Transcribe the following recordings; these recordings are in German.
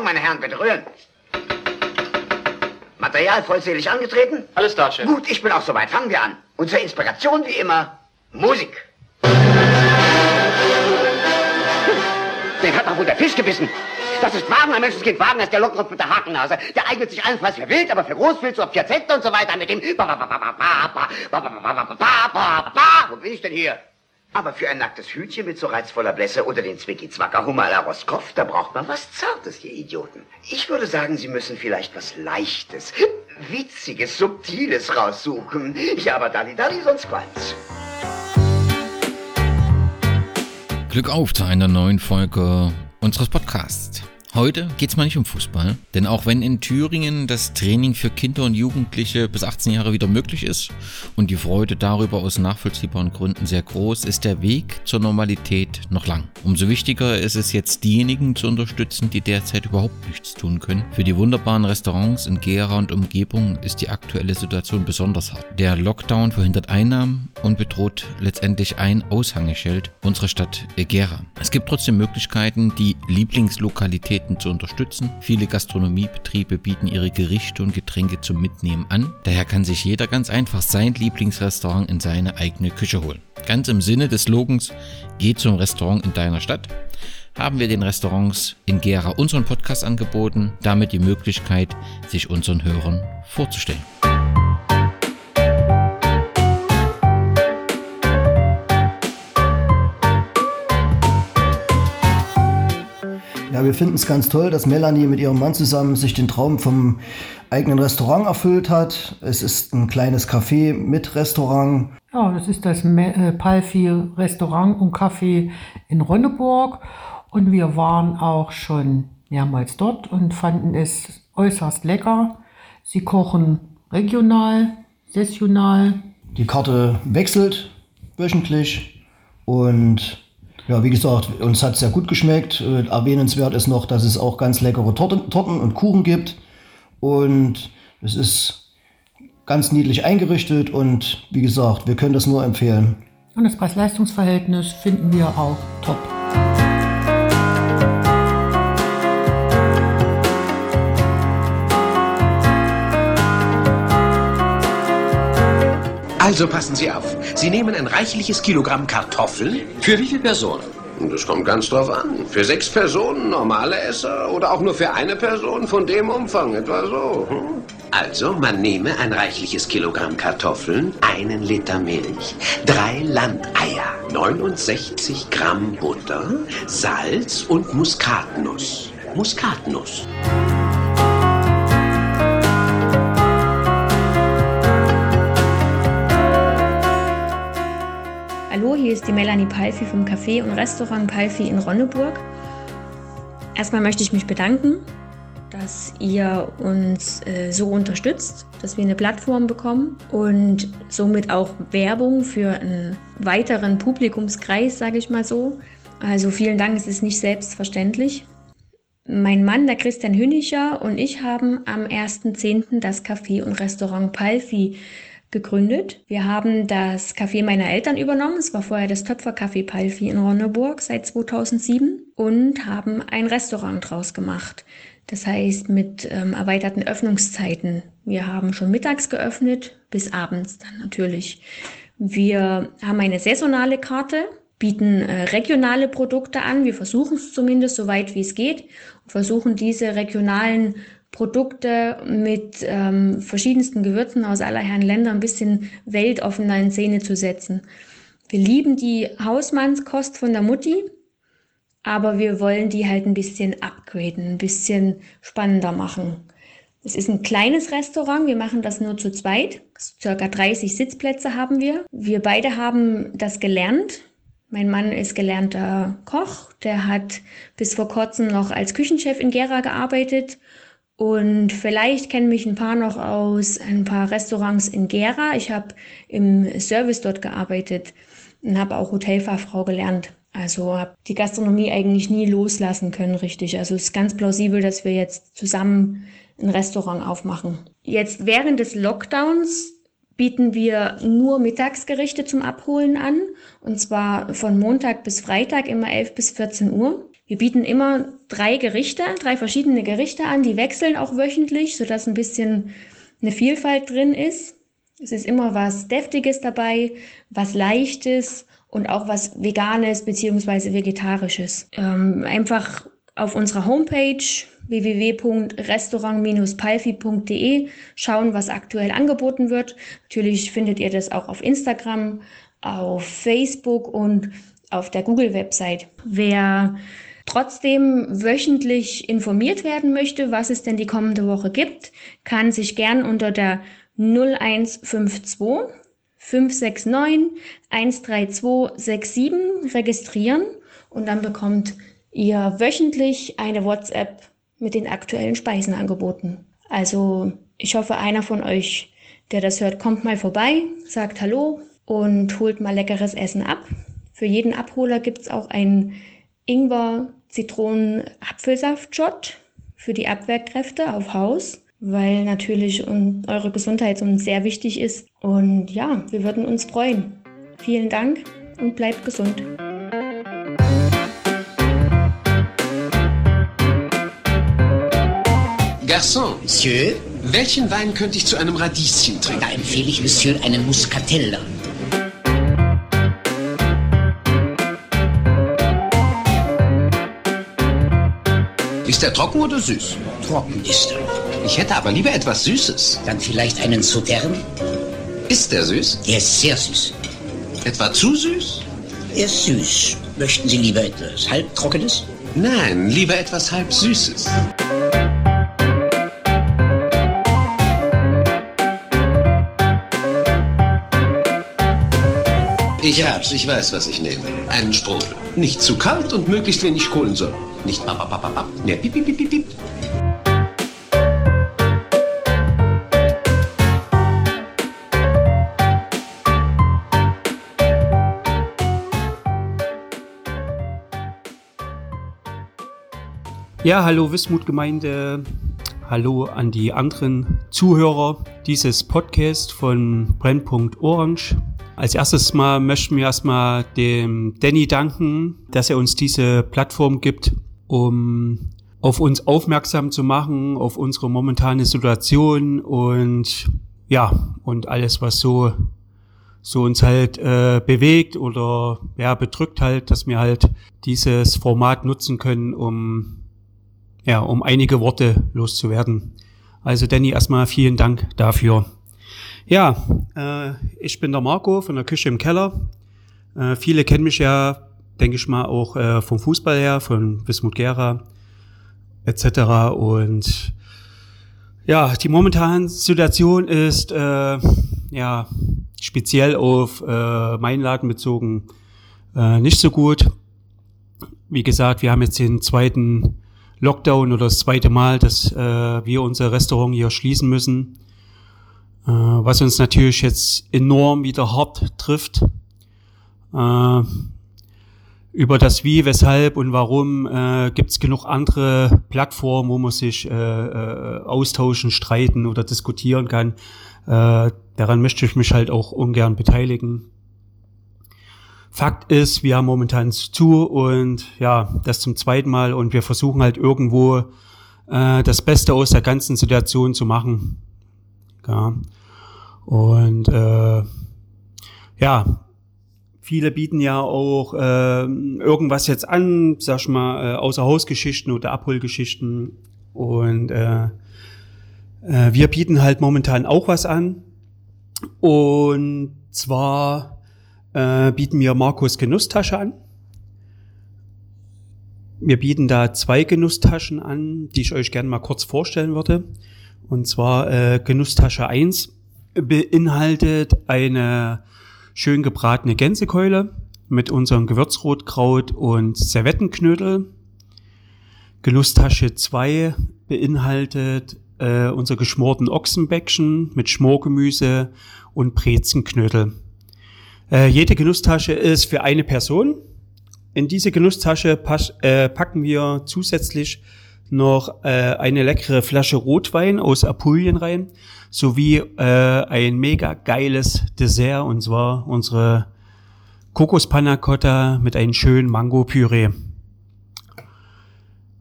Morgen, meine Herren, bitte rühren. Material vollzählig angetreten? Alles da, Chef. Gut, ich bin auch soweit. Fangen wir an. Unsere Inspiration wie immer, Musik. Den hat doch wohl der Fisch gebissen. Das ist Wagen, ein Menschenskind. Wagen ist der Lockenkopf mit der Hakennase. Der eignet sich allenfalls für Wild, aber für Großwild, so Piazette und so weiter mit dem... Wo bin ich denn hier? Aber für ein nacktes Hütchen mit so reizvoller Blässe oder den Zwicky-Zwacker Hummer à la Roskopf, da braucht man was Zartes, ihr Idioten. Ich würde sagen, Sie müssen vielleicht was Leichtes, Witziges, Subtiles raussuchen. Ja, aber Dalli Dalli, sonst qualmt's. Glück auf zu einer neuen Folge unseres Podcasts. Heute geht's mal nicht um Fußball, denn auch wenn in Thüringen das Training für Kinder und Jugendliche bis 18 Jahre wieder möglich ist und die Freude darüber aus nachvollziehbaren Gründen sehr groß, ist der Weg zur Normalität noch lang. Umso wichtiger ist es jetzt, diejenigen zu unterstützen, die derzeit überhaupt nichts tun können. Für die wunderbaren Restaurants in Gera und Umgebung ist die aktuelle Situation besonders hart. Der Lockdown verhindert Einnahmen und bedroht letztendlich ein Aushängeschild unserer Stadt Gera. Es gibt trotzdem Möglichkeiten, die Lieblingslokalität Aktivitäten zu unterstützen. Viele Gastronomiebetriebe bieten ihre Gerichte und Getränke zum Mitnehmen an. Daher kann sich jeder ganz einfach sein Lieblingsrestaurant in seine eigene Küche holen. Ganz im Sinne des Slogans Geh zum Restaurant in deiner Stadt haben wir den Restaurants in Gera unseren Podcast angeboten, damit die Möglichkeit, sich unseren Hörern vorzustellen. Ja, wir finden es ganz toll, dass Melanie mit ihrem Mann zusammen sich den Traum vom eigenen Restaurant erfüllt hat. Es ist ein kleines Café mit Restaurant. Ja, das ist das äh, Palfi Restaurant und Café in Ronneburg. Und wir waren auch schon mehrmals dort und fanden es äußerst lecker. Sie kochen regional, saisonal. Die Karte wechselt wöchentlich und ja, wie gesagt, uns hat es sehr gut geschmeckt. Äh, erwähnenswert ist noch, dass es auch ganz leckere Torten, Torten und Kuchen gibt. Und es ist ganz niedlich eingerichtet und wie gesagt, wir können das nur empfehlen. Und das Preis-Leistungs-Verhältnis finden wir auch top. Also passen Sie auf. Sie nehmen ein reichliches Kilogramm Kartoffeln. Für wie viele Personen? Das kommt ganz drauf an. Für sechs Personen, normale Esser oder auch nur für eine Person von dem Umfang, etwa so. Hm? Also, man nehme ein reichliches Kilogramm Kartoffeln, einen Liter Milch, drei Landeier, 69 Gramm Butter, Salz und Muskatnuss. Muskatnuss. Hier ist die Melanie Palfi vom Café und Restaurant Palfi in Ronneburg. Erstmal möchte ich mich bedanken, dass ihr uns äh, so unterstützt, dass wir eine Plattform bekommen und somit auch Werbung für einen weiteren Publikumskreis, sage ich mal so. Also vielen Dank, es ist nicht selbstverständlich. Mein Mann, der Christian Hünicher und ich haben am 1.10. das Café und Restaurant Palfi gegründet. Wir haben das Café meiner Eltern übernommen. Es war vorher das Töpfercafé Palfi in Ronneburg seit 2007 und haben ein Restaurant draus gemacht. Das heißt mit ähm, erweiterten Öffnungszeiten. Wir haben schon mittags geöffnet bis abends dann natürlich. Wir haben eine saisonale Karte, bieten äh, regionale Produkte an. Wir versuchen es zumindest so weit wie es geht und versuchen diese regionalen Produkte mit ähm, verschiedensten Gewürzen aus aller Herren Länder ein bisschen weltoffener in Szene zu setzen. Wir lieben die Hausmannskost von der Mutti, aber wir wollen die halt ein bisschen upgraden, ein bisschen spannender machen. Es ist ein kleines Restaurant, wir machen das nur zu zweit. Circa 30 Sitzplätze haben wir. Wir beide haben das gelernt. Mein Mann ist gelernter Koch, der hat bis vor kurzem noch als Küchenchef in Gera gearbeitet und vielleicht kennen mich ein paar noch aus ein paar Restaurants in Gera. Ich habe im Service dort gearbeitet und habe auch Hotelfachfrau gelernt. Also habe die Gastronomie eigentlich nie loslassen können, richtig. Also es ist ganz plausibel, dass wir jetzt zusammen ein Restaurant aufmachen. Jetzt während des Lockdowns bieten wir nur Mittagsgerichte zum Abholen an. Und zwar von Montag bis Freitag immer 11 bis 14 Uhr. Wir bieten immer drei Gerichte, drei verschiedene Gerichte an, die wechseln auch wöchentlich, sodass ein bisschen eine Vielfalt drin ist. Es ist immer was Deftiges dabei, was Leichtes und auch was Veganes beziehungsweise Vegetarisches. Ähm, einfach auf unserer Homepage www.restaurant-palfi.de schauen, was aktuell angeboten wird. Natürlich findet ihr das auch auf Instagram, auf Facebook und auf der Google-Website. Wer trotzdem wöchentlich informiert werden möchte, was es denn die kommende Woche gibt, kann sich gern unter der 0152 569 13267 registrieren und dann bekommt ihr wöchentlich eine WhatsApp mit den aktuellen Speisenangeboten. Also ich hoffe, einer von euch, der das hört, kommt mal vorbei, sagt Hallo und holt mal leckeres Essen ab. Für jeden Abholer gibt es auch einen Ingwer Zitronen-Apfelsaft-Shot für die Abwehrkräfte auf Haus, weil natürlich eure Gesundheit uns sehr wichtig ist. Und ja, wir würden uns freuen. Vielen Dank und bleibt gesund. Garçon, Monsieur, welchen Wein könnte ich zu einem Radieschen trinken? da empfehle ich Monsieur einen Muscatella. Ist er trocken oder süß? Trocken ist er. Ich hätte aber lieber etwas Süßes. Dann vielleicht einen Sautern. Ist der süß? Der ist sehr süß. Etwa zu süß? Er ist süß. Möchten Sie lieber etwas halbtrockenes? Nein, lieber etwas halb Süßes. Ich hab's, ich weiß, was ich nehme. Einen Sprudel. Nicht zu kalt und möglichst wenig Kohlensäure. Nicht bababababab. Ne, piep, piep, piep, piep, piep. Ja, hallo Wismut-Gemeinde. Hallo an die anderen Zuhörer dieses Podcasts von Brennpunkt Orange. Als erstes mal möchten wir erstmal dem Danny danken, dass er uns diese Plattform gibt, um auf uns aufmerksam zu machen, auf unsere momentane Situation und ja, und alles, was so, so uns halt äh, bewegt oder ja, bedrückt halt, dass wir halt dieses Format nutzen können, um ja, um einige Worte loszuwerden. Also Danny, erstmal vielen Dank dafür. Ja, äh, ich bin der Marco von der Küche im Keller. Äh, viele kennen mich ja, denke ich mal, auch äh, vom Fußball her, von Wismut Gera etc. Und ja, die momentane Situation ist äh, ja speziell auf äh, meinen Laden bezogen äh, nicht so gut. Wie gesagt, wir haben jetzt den zweiten Lockdown oder das zweite Mal, dass äh, wir unser Restaurant hier schließen müssen, äh, was uns natürlich jetzt enorm wieder hart trifft. Äh, über das Wie, Weshalb und Warum äh, gibt es genug andere Plattformen, wo man sich äh, äh, austauschen, streiten oder diskutieren kann. Äh, daran möchte ich mich halt auch ungern beteiligen. Fakt ist, wir haben momentan zu und ja, das zum zweiten Mal und wir versuchen halt irgendwo äh, das Beste aus der ganzen Situation zu machen. Ja. Und äh, ja, viele bieten ja auch äh, irgendwas jetzt an, sag ich mal, äh, Außerhausgeschichten oder Abholgeschichten. Und äh, äh, wir bieten halt momentan auch was an. Und zwar äh, bieten wir Markus Genusstasche an. Wir bieten da zwei Genusstaschen an, die ich euch gerne mal kurz vorstellen würde. Und zwar äh, Genusstasche 1 beinhaltet eine schön gebratene Gänsekeule mit unserem Gewürzrotkraut und Servettenknödel. Genusstasche 2 beinhaltet äh, unser geschmorten Ochsenbäckchen mit Schmorgemüse und Brezenknödel. Äh, jede Genusstasche ist für eine Person. In diese Genusstasche pass, äh, packen wir zusätzlich noch äh, eine leckere Flasche Rotwein aus Apulien rein, sowie äh, ein mega geiles Dessert, und zwar unsere Kokospanna Cotta mit einem schönen Mango-Püree.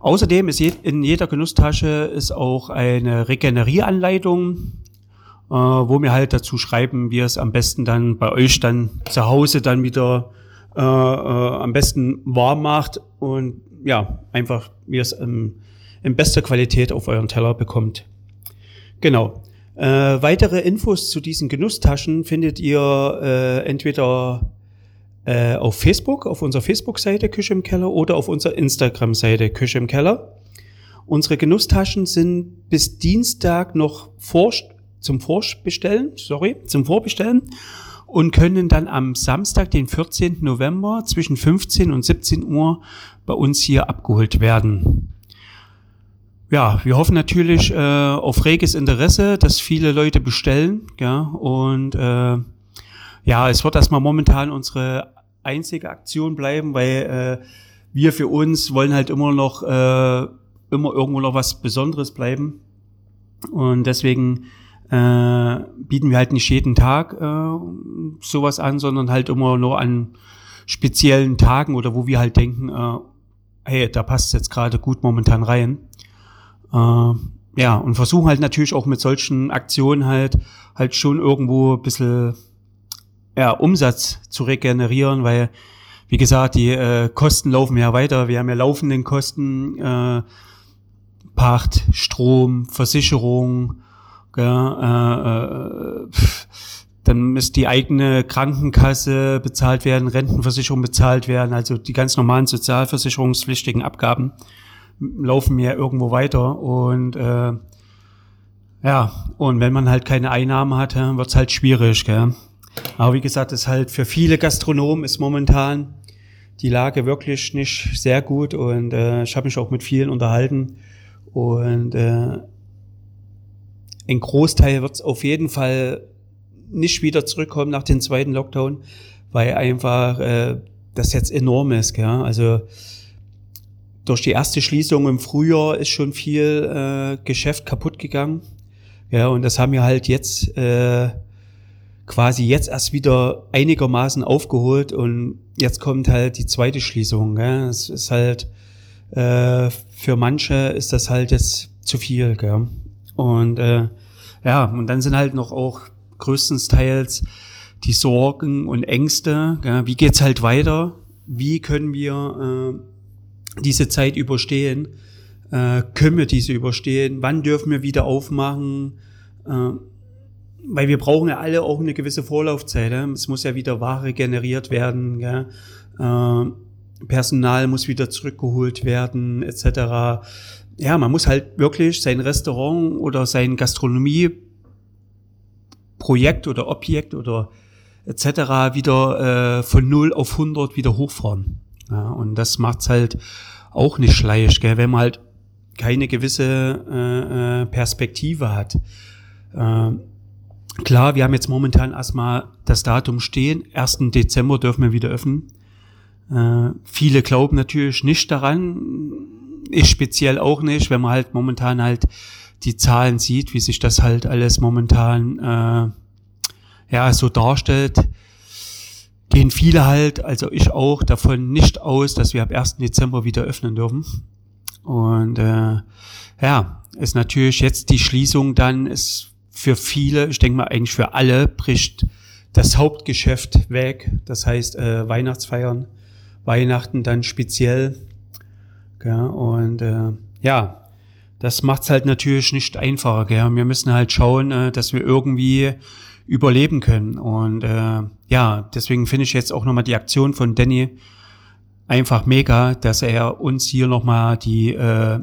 Außerdem ist in jeder Genusstasche ist auch eine Regenerieranleitung, äh, wo wir halt dazu schreiben, wie es am besten dann bei euch dann zu Hause dann wieder äh, äh, am besten warm macht und ja, einfach wie es ähm, in bester Qualität auf euren Teller bekommt. Genau. Äh, weitere Infos zu diesen Genusstaschen findet ihr äh, entweder äh, auf Facebook, auf unserer Facebook-Seite Küche im Keller oder auf unserer Instagram-Seite Küche im Keller. Unsere Genusstaschen sind bis Dienstag noch vor, zum Vorbestellen, sorry, zum Vorbestellen und können dann am Samstag, den 14. November zwischen 15 und 17 Uhr bei uns hier abgeholt werden. Ja, wir hoffen natürlich äh, auf reges Interesse, dass viele Leute bestellen. Ja, und äh, ja, es wird erstmal momentan unsere einzige Aktion bleiben, weil äh, wir für uns wollen halt immer noch äh, immer irgendwo noch was Besonderes bleiben. Und deswegen äh, bieten wir halt nicht jeden Tag äh, sowas an, sondern halt immer nur an speziellen Tagen oder wo wir halt denken, äh, hey, da passt jetzt gerade gut momentan rein. Äh, ja, und versuchen halt natürlich auch mit solchen Aktionen halt, halt schon irgendwo ein bisschen ja, Umsatz zu regenerieren, weil, wie gesagt, die äh, Kosten laufen ja weiter. Wir haben ja laufenden Kosten, äh, Pacht, Strom, Versicherung, ja, äh, äh, dann muss die eigene Krankenkasse bezahlt werden, Rentenversicherung bezahlt werden, also die ganz normalen sozialversicherungspflichtigen Abgaben laufen mir irgendwo weiter und äh, ja, und wenn man halt keine Einnahmen hat, wird's halt schwierig. Gell? Aber wie gesagt, ist halt für viele Gastronomen ist momentan die Lage wirklich nicht sehr gut und äh, ich habe mich auch mit vielen unterhalten und äh, ein Großteil wird's auf jeden Fall nicht wieder zurückkommen nach dem zweiten Lockdown, weil einfach äh, das jetzt enorm ist. Gell? Also durch die erste Schließung im Frühjahr ist schon viel äh, Geschäft kaputt gegangen. Ja, und das haben wir halt jetzt äh, quasi jetzt erst wieder einigermaßen aufgeholt und jetzt kommt halt die zweite Schließung. Gell? Es ist halt äh, für manche ist das halt jetzt zu viel. Gell? Und äh, ja, und dann sind halt noch auch größtenteils die Sorgen und Ängste. Gell? Wie geht's halt weiter? Wie können wir äh, diese Zeit überstehen? Äh, können wir diese überstehen? Wann dürfen wir wieder aufmachen? Äh, weil wir brauchen ja alle auch eine gewisse Vorlaufzeit. Ja? Es muss ja wieder Ware generiert werden. Ja? Äh, Personal muss wieder zurückgeholt werden, etc. Ja, man muss halt wirklich sein Restaurant oder sein Gastronomieprojekt oder Objekt oder etc. wieder äh, von 0 auf 100 wieder hochfahren. Ja, und das macht's halt auch nicht schleisch, gell, wenn man halt keine gewisse äh, äh, Perspektive hat. Äh, klar, wir haben jetzt momentan erstmal das Datum stehen. 1. Dezember dürfen wir wieder öffnen. Äh, viele glauben natürlich nicht daran. Ich speziell auch nicht, wenn man halt momentan halt die Zahlen sieht, wie sich das halt alles momentan äh, ja so darstellt gehen viele halt, also ich auch, davon nicht aus, dass wir ab 1. Dezember wieder öffnen dürfen. Und äh, ja, ist natürlich jetzt die Schließung dann ist für viele, ich denke mal eigentlich für alle, bricht das Hauptgeschäft weg. Das heißt äh, Weihnachtsfeiern, Weihnachten dann speziell. Ja, und äh, ja, das macht's halt natürlich nicht einfacher. Gell? Wir müssen halt schauen, äh, dass wir irgendwie überleben können. Und äh, ja, deswegen finde ich jetzt auch nochmal die Aktion von Danny einfach mega, dass er uns hier nochmal die äh,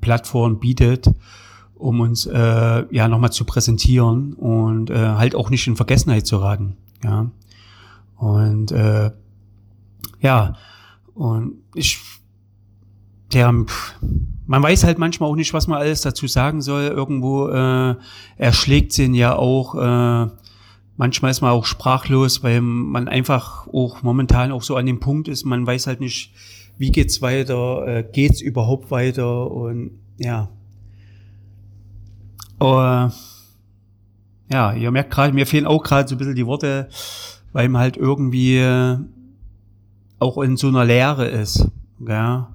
Plattform bietet, um uns äh, ja nochmal zu präsentieren und äh, halt auch nicht in Vergessenheit zu raten. Ja. Und äh, ja, und ich der man weiß halt manchmal auch nicht, was man alles dazu sagen soll. Irgendwo äh, erschlägt ihn ja auch. Äh, manchmal ist man auch sprachlos, weil man einfach auch momentan auch so an dem Punkt ist, man weiß halt nicht, wie geht's weiter, äh, geht's überhaupt weiter und ja. Aber, ja, ihr merkt gerade, mir fehlen auch gerade so ein bisschen die Worte, weil man halt irgendwie äh, auch in so einer Leere ist. Ja.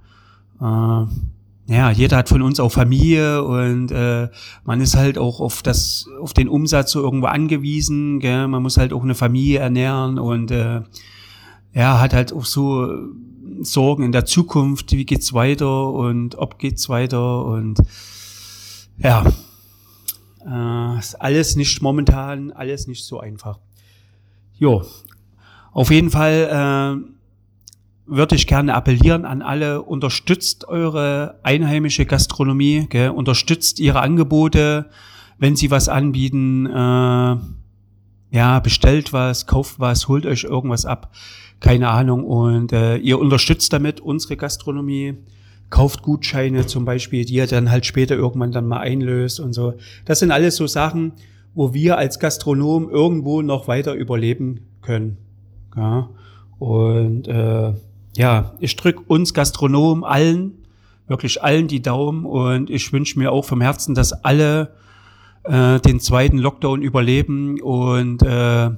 Äh, ja, jeder hat von uns auch Familie und äh, man ist halt auch auf das, auf den Umsatz so irgendwo angewiesen. Gell? Man muss halt auch eine Familie ernähren und äh, ja, hat halt auch so Sorgen in der Zukunft, wie geht's weiter und ob geht's weiter und ja, äh, ist alles nicht momentan, alles nicht so einfach. Jo, auf jeden Fall äh, würde ich gerne appellieren an alle, unterstützt eure einheimische Gastronomie, gell? unterstützt ihre Angebote, wenn sie was anbieten, äh, ja, bestellt was, kauft was, holt euch irgendwas ab, keine Ahnung. Und äh, ihr unterstützt damit unsere Gastronomie, kauft Gutscheine zum Beispiel, die ihr dann halt später irgendwann dann mal einlöst und so. Das sind alles so Sachen, wo wir als Gastronom irgendwo noch weiter überleben können. Ja? Und äh, ja, ich drücke uns Gastronomen allen, wirklich allen die Daumen und ich wünsche mir auch vom Herzen, dass alle äh, den zweiten Lockdown überleben und äh,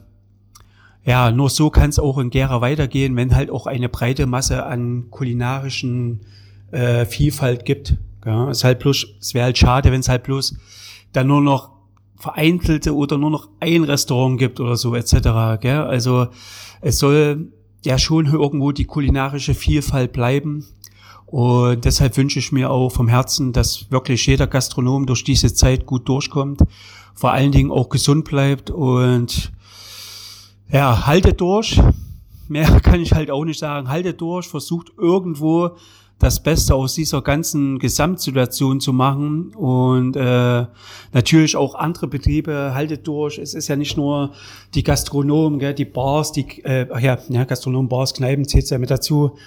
ja, nur so kann es auch in Gera weitergehen, wenn halt auch eine breite Masse an kulinarischen äh, Vielfalt gibt. Ja, es halt bloß, es wäre halt schade, wenn es halt bloß dann nur noch vereinzelte oder nur noch ein Restaurant gibt oder so etc. Gell? Also es soll ja schon irgendwo die kulinarische Vielfalt bleiben. Und deshalb wünsche ich mir auch vom Herzen, dass wirklich jeder Gastronom durch diese Zeit gut durchkommt, vor allen Dingen auch gesund bleibt und ja, haltet durch. Mehr kann ich halt auch nicht sagen. Haltet durch, versucht irgendwo das Beste aus dieser ganzen Gesamtsituation zu machen und äh, natürlich auch andere Betriebe haltet durch. Es ist ja nicht nur die Gastronomen, gell, die Bars, die äh, ach ja, ja, Gastronomen, Bars, Kneipen zählt ja mit dazu,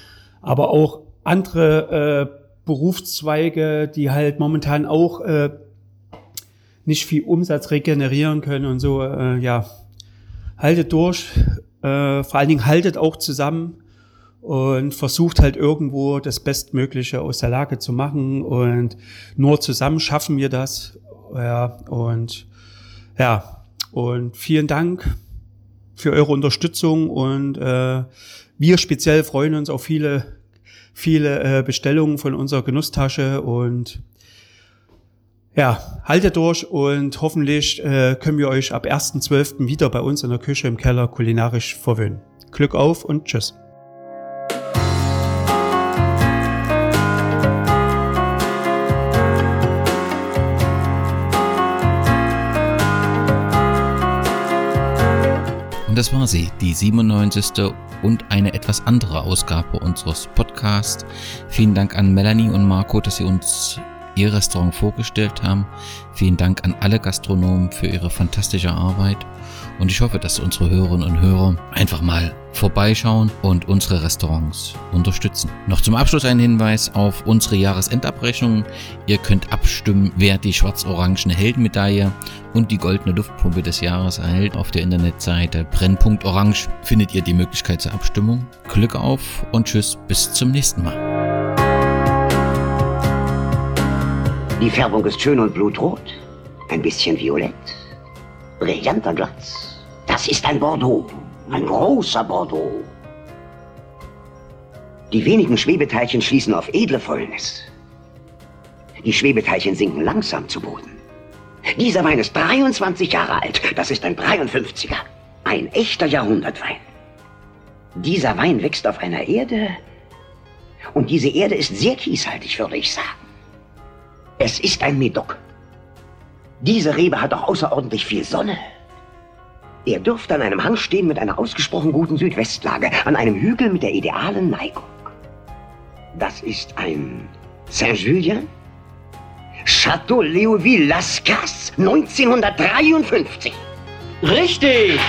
aber auch andere äh, Berufszweige, die halt momentan auch äh, nicht viel Umsatz regenerieren können und so. Äh, ja, haltet durch. Äh, vor allen Dingen haltet auch zusammen und versucht halt irgendwo das Bestmögliche aus der Lage zu machen und nur zusammen schaffen wir das. Ja, und ja, und vielen Dank für eure Unterstützung und äh, wir speziell freuen uns auf viele, viele äh, Bestellungen von unserer Genusstasche und ja, haltet durch und hoffentlich äh, können wir euch ab 1.12. wieder bei uns in der Küche im Keller kulinarisch verwöhnen. Glück auf und tschüss. Und das war sie, die 97. und eine etwas andere Ausgabe unseres Podcasts. Vielen Dank an Melanie und Marco, dass sie uns ihr Restaurant vorgestellt haben. Vielen Dank an alle Gastronomen für ihre fantastische Arbeit. Und ich hoffe, dass unsere Hörerinnen und Hörer einfach mal vorbeischauen und unsere Restaurants unterstützen. Noch zum Abschluss ein Hinweis auf unsere Jahresendabrechnung. Ihr könnt abstimmen, wer die schwarz-orangene Heldenmedaille und die goldene Luftpumpe des Jahres erhält. Auf der Internetseite Brennpunkt findet ihr die Möglichkeit zur Abstimmung. Glück auf und tschüss, bis zum nächsten Mal. Die Färbung ist schön und blutrot, ein bisschen violett, brillanter Glanz. Das ist ein Bordeaux, ein großer Bordeaux. Die wenigen Schwebeteilchen schließen auf edle Fäulnis. Die Schwebeteilchen sinken langsam zu Boden. Dieser Wein ist 23 Jahre alt. Das ist ein 53er. Ein echter Jahrhundertwein. Dieser Wein wächst auf einer Erde und diese Erde ist sehr kieshaltig, würde ich sagen. Es ist ein Medoc. Diese Rebe hat auch außerordentlich viel Sonne. Er dürfte an einem Hang stehen mit einer ausgesprochen guten Südwestlage, an einem Hügel mit der idealen Neigung. Das ist ein Saint-Julien? Chateau Léoville Las Casses, 1953. Richtig!